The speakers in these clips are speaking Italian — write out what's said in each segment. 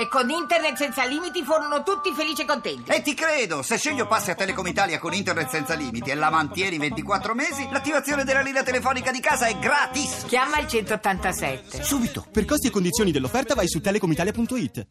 E con internet senza limiti furono tutti felici e contenti. E ti credo, se sceglio passi a Telecom Italia con internet senza limiti e la mantieni 24 mesi, l'attivazione della linea telefonica di casa è gratis. Chiama il 187. Subito, per costi e condizioni dell'offerta vai su telecomitalia.it.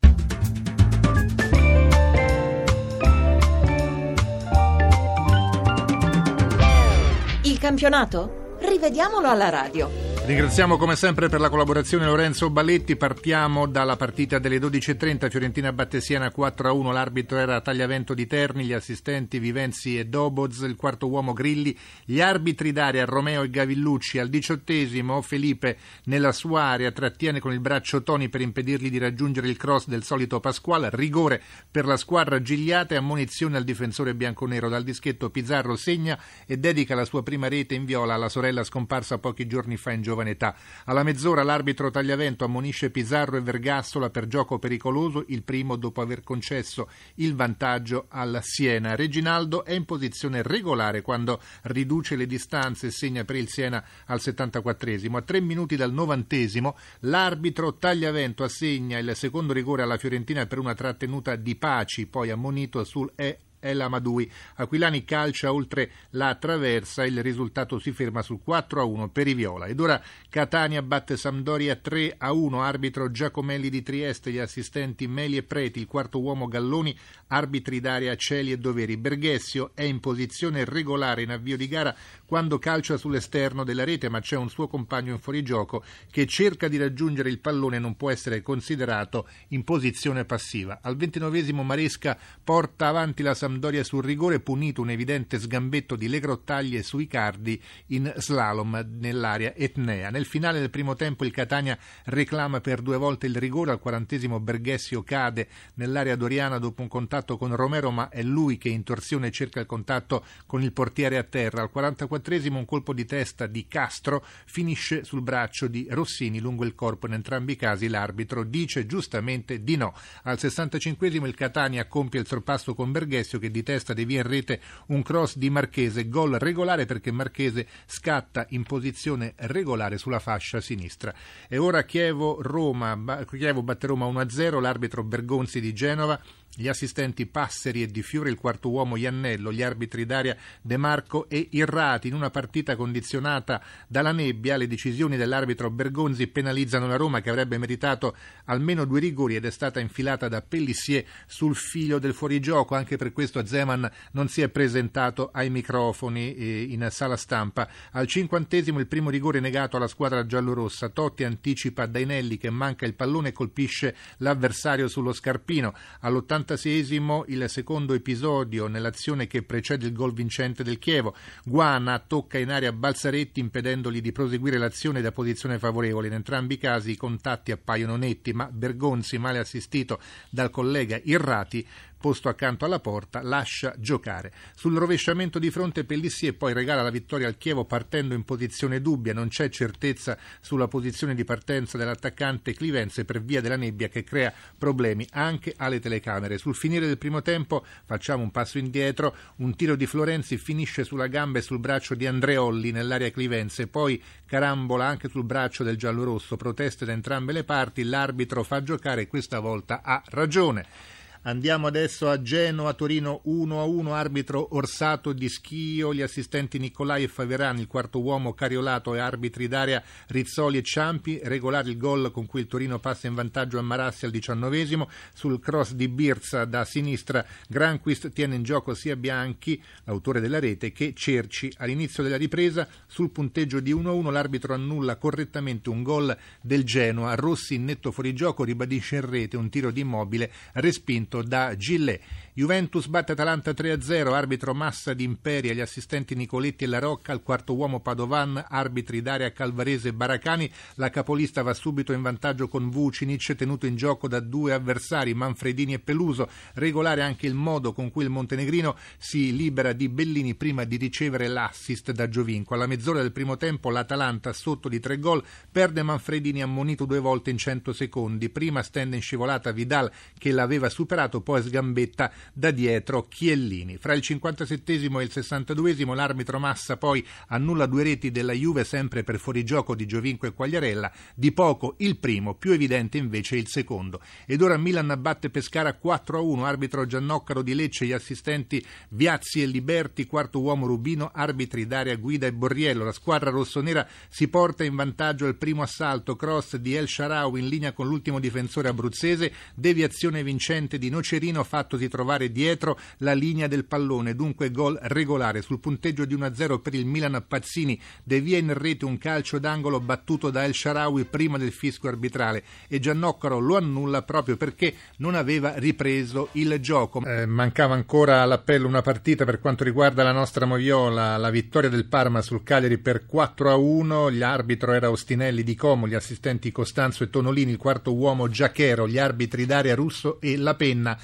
Il campionato? Rivediamolo alla radio. Ringraziamo come sempre per la collaborazione Lorenzo Balletti. Partiamo dalla partita delle 12.30. Fiorentina Battesiana 4-1. L'arbitro era Tagliavento di Terni, gli assistenti Vivenzi e Doboz, il quarto uomo Grilli, gli arbitri d'aria Romeo e Gavillucci. Al diciottesimo Felipe nella sua area trattiene con il braccio Toni per impedirgli di raggiungere il cross del solito Pasquale. Rigore per la squadra Gigliata e ammonizione al difensore bianconero. Dal dischetto Pizzarro segna e dedica la sua prima rete in viola alla sorella scomparsa pochi giorni fa in giovane giovane età. Alla mezz'ora l'arbitro Tagliavento ammonisce Pizarro e Vergassola per gioco pericoloso, il primo dopo aver concesso il vantaggio al Siena. Reginaldo è in posizione regolare quando riduce le distanze e segna per il Siena al 74esimo. A tre minuti dal novantesimo l'arbitro Tagliavento assegna il secondo rigore alla Fiorentina per una trattenuta di Paci, poi ammonito sul E El Amadui. Aquilani calcia oltre la traversa, il risultato si ferma sul 4 a 1 per i Viola. Ed ora Catania batte Sampdoria 3 a 1, arbitro Giacomelli di Trieste, gli assistenti Meli e Preti, il quarto uomo Galloni, arbitri d'aria Celi e Doveri. Berghessio è in posizione regolare in avvio di gara quando calcia sull'esterno della rete, ma c'è un suo compagno in fuorigioco che cerca di raggiungere il pallone e non può essere considerato in posizione passiva. Al ventinovesimo Maresca porta avanti la Sampdoria Sampdoria sul rigore punito un evidente sgambetto di Le Grottaglie su Icardi in slalom nell'area etnea. Nel finale del primo tempo il Catania reclama per due volte il rigore, al quarantesimo Berghessio cade nell'area doriana dopo un contatto con Romero ma è lui che in torsione cerca il contatto con il portiere a terra. Al 44esimo un colpo di testa di Castro finisce sul braccio di Rossini lungo il corpo. In entrambi i casi l'arbitro dice giustamente di no. Al 65esimo il Catania compie il sorpasso con Berghessio che di testa devia in rete un cross di Marchese, gol regolare perché Marchese scatta in posizione regolare sulla fascia sinistra. E ora Chievo-Roma, Chievo batte Roma 1-0, l'arbitro Bergonzi di Genova gli assistenti Passeri e Di Fiore, il quarto uomo Iannello, gli arbitri d'aria De Marco e Irrati. In una partita condizionata dalla nebbia, le decisioni dell'arbitro Bergonzi penalizzano la Roma che avrebbe meritato almeno due rigori ed è stata infilata da Pellissier sul figlio del fuorigioco. Anche per questo Zeman non si è presentato ai microfoni eh, in sala stampa. Al cinquantesimo il primo rigore negato alla squadra giallorossa. Totti anticipa Dainelli che manca il pallone e colpisce l'avversario sullo scarpino. All'80 46esimo il secondo episodio nell'azione che precede il gol vincente del Chievo. Guana tocca in aria Balzaretti impedendogli di proseguire l'azione da posizione favorevole. In entrambi i casi i contatti appaiono netti, ma Bergonzi, male assistito dal collega Irrati, posto accanto alla porta, lascia giocare. Sul rovesciamento di fronte Pellissier poi regala la vittoria al Chievo partendo in posizione dubbia, non c'è certezza sulla posizione di partenza dell'attaccante Clivenze per via della nebbia che crea problemi anche alle telecamere. Sul finire del primo tempo facciamo un passo indietro, un tiro di Florenzi finisce sulla gamba e sul braccio di Andreolli nell'area Clivenze, poi carambola anche sul braccio del giallorosso, proteste da entrambe le parti, l'arbitro fa giocare e questa volta ha ragione. Andiamo adesso a Genoa, Torino 1 a 1, arbitro Orsato di Schio, gli assistenti Nicolai e Faverani, il quarto uomo Cariolato e arbitri d'aria Rizzoli e Ciampi, regolare il gol con cui il Torino passa in vantaggio a Marassi al diciannovesimo, sul cross di Birza da sinistra Granquist tiene in gioco sia Bianchi, l'autore della rete, che Cerci. All'inizio della ripresa, sul punteggio di 1 a 1, l'arbitro annulla correttamente un gol del Genoa, Rossi in netto fuorigioco ribadisce in rete un tiro di immobile respinto vinto da Gillet. Juventus batte Atalanta 3-0, arbitro Massa di Imperia, gli assistenti Nicoletti e La Rocca, il quarto uomo Padovan, arbitri Daria Calvarese e Baracani. La capolista va subito in vantaggio con Vucinic, tenuto in gioco da due avversari, Manfredini e Peluso. Regolare anche il modo con cui il montenegrino si libera di Bellini prima di ricevere l'assist da Giovinco. Alla mezz'ora del primo tempo l'Atalanta, sotto di tre gol, perde Manfredini ammonito due volte in 100 secondi. Prima stende in scivolata Vidal che l'aveva superato recuperato, poi sgambetta da dietro Chiellini. Fra il 57 e il 62 l'arbitro Massa poi annulla due reti della Juve sempre per fuorigioco di Giovinco e Quagliarella, di poco il primo, più evidente invece il secondo. Ed ora Milan batte Pescara 4-1, arbitro Giannoccaro di Lecce, gli assistenti Viazzi e Liberti, quarto uomo Rubino, arbitri Daria Guida e Borriello. La squadra rossonera si porta in vantaggio al primo assalto, cross di El Sharawi in linea con l'ultimo difensore abruzzese, deviazione vincente di Nocerino fattosi trovare dietro la linea del pallone, dunque gol regolare sul punteggio di 1-0 per il Milan Pazzini, devia in rete un calcio d'angolo battuto da El Sharawi prima del fisco arbitrale e Giannoccaro lo annulla proprio perché non aveva ripreso il gioco. Eh, mancava ancora all'appello una partita per quanto riguarda la nostra Moviola, la vittoria del Parma sul Cagliari per 4-1, gli arbitro era Ostinelli di Como, gli assistenti Costanzo e Tonolini, il quarto uomo Giachero, gli arbitri Daria Russo e La Penna.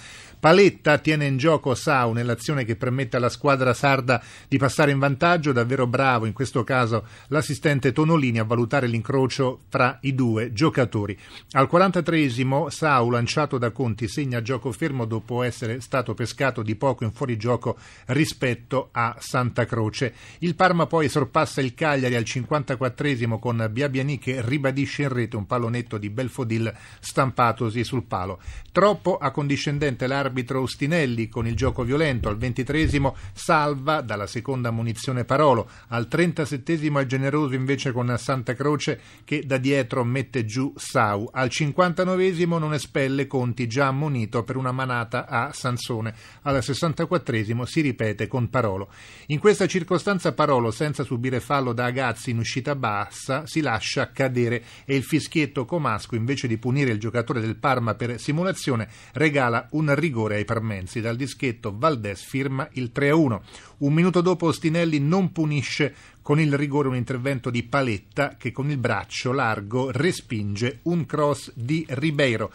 Paletta tiene in gioco Sau nell'azione che permette alla squadra sarda di passare in vantaggio, davvero bravo in questo caso l'assistente Tonolini a valutare l'incrocio fra i due giocatori. Al 43esimo Sau lanciato da Conti segna gioco fermo dopo essere stato pescato di poco in fuorigioco rispetto a Santa Croce. Il Parma poi sorpassa il Cagliari al 54esimo con Biabiani che ribadisce in rete un pallonetto di Belfodil stampatosi sul palo. Troppo accondiscendente l'arbitro l'arbitro Ustinelli con il gioco violento, al ventitresimo salva dalla seconda munizione Parolo, al trentasettesimo è generoso invece con Santa Croce che da dietro mette giù Sau, al cinquantanovesimo non espelle Conti già ammonito per una manata a Sansone, al sessantaquattresimo si ripete con Parolo. In questa circostanza Parolo, senza subire fallo da Agazzi in uscita bassa, si lascia cadere e il fischietto Comasco, invece di punire il giocatore del Parma per simulazione, regala un rigore rigore ai parmensi. Dal dischetto Valdés firma il 3-1. Un minuto dopo Ostinelli non punisce con il rigore un intervento di Paletta che con il braccio largo respinge un cross di Ribeiro.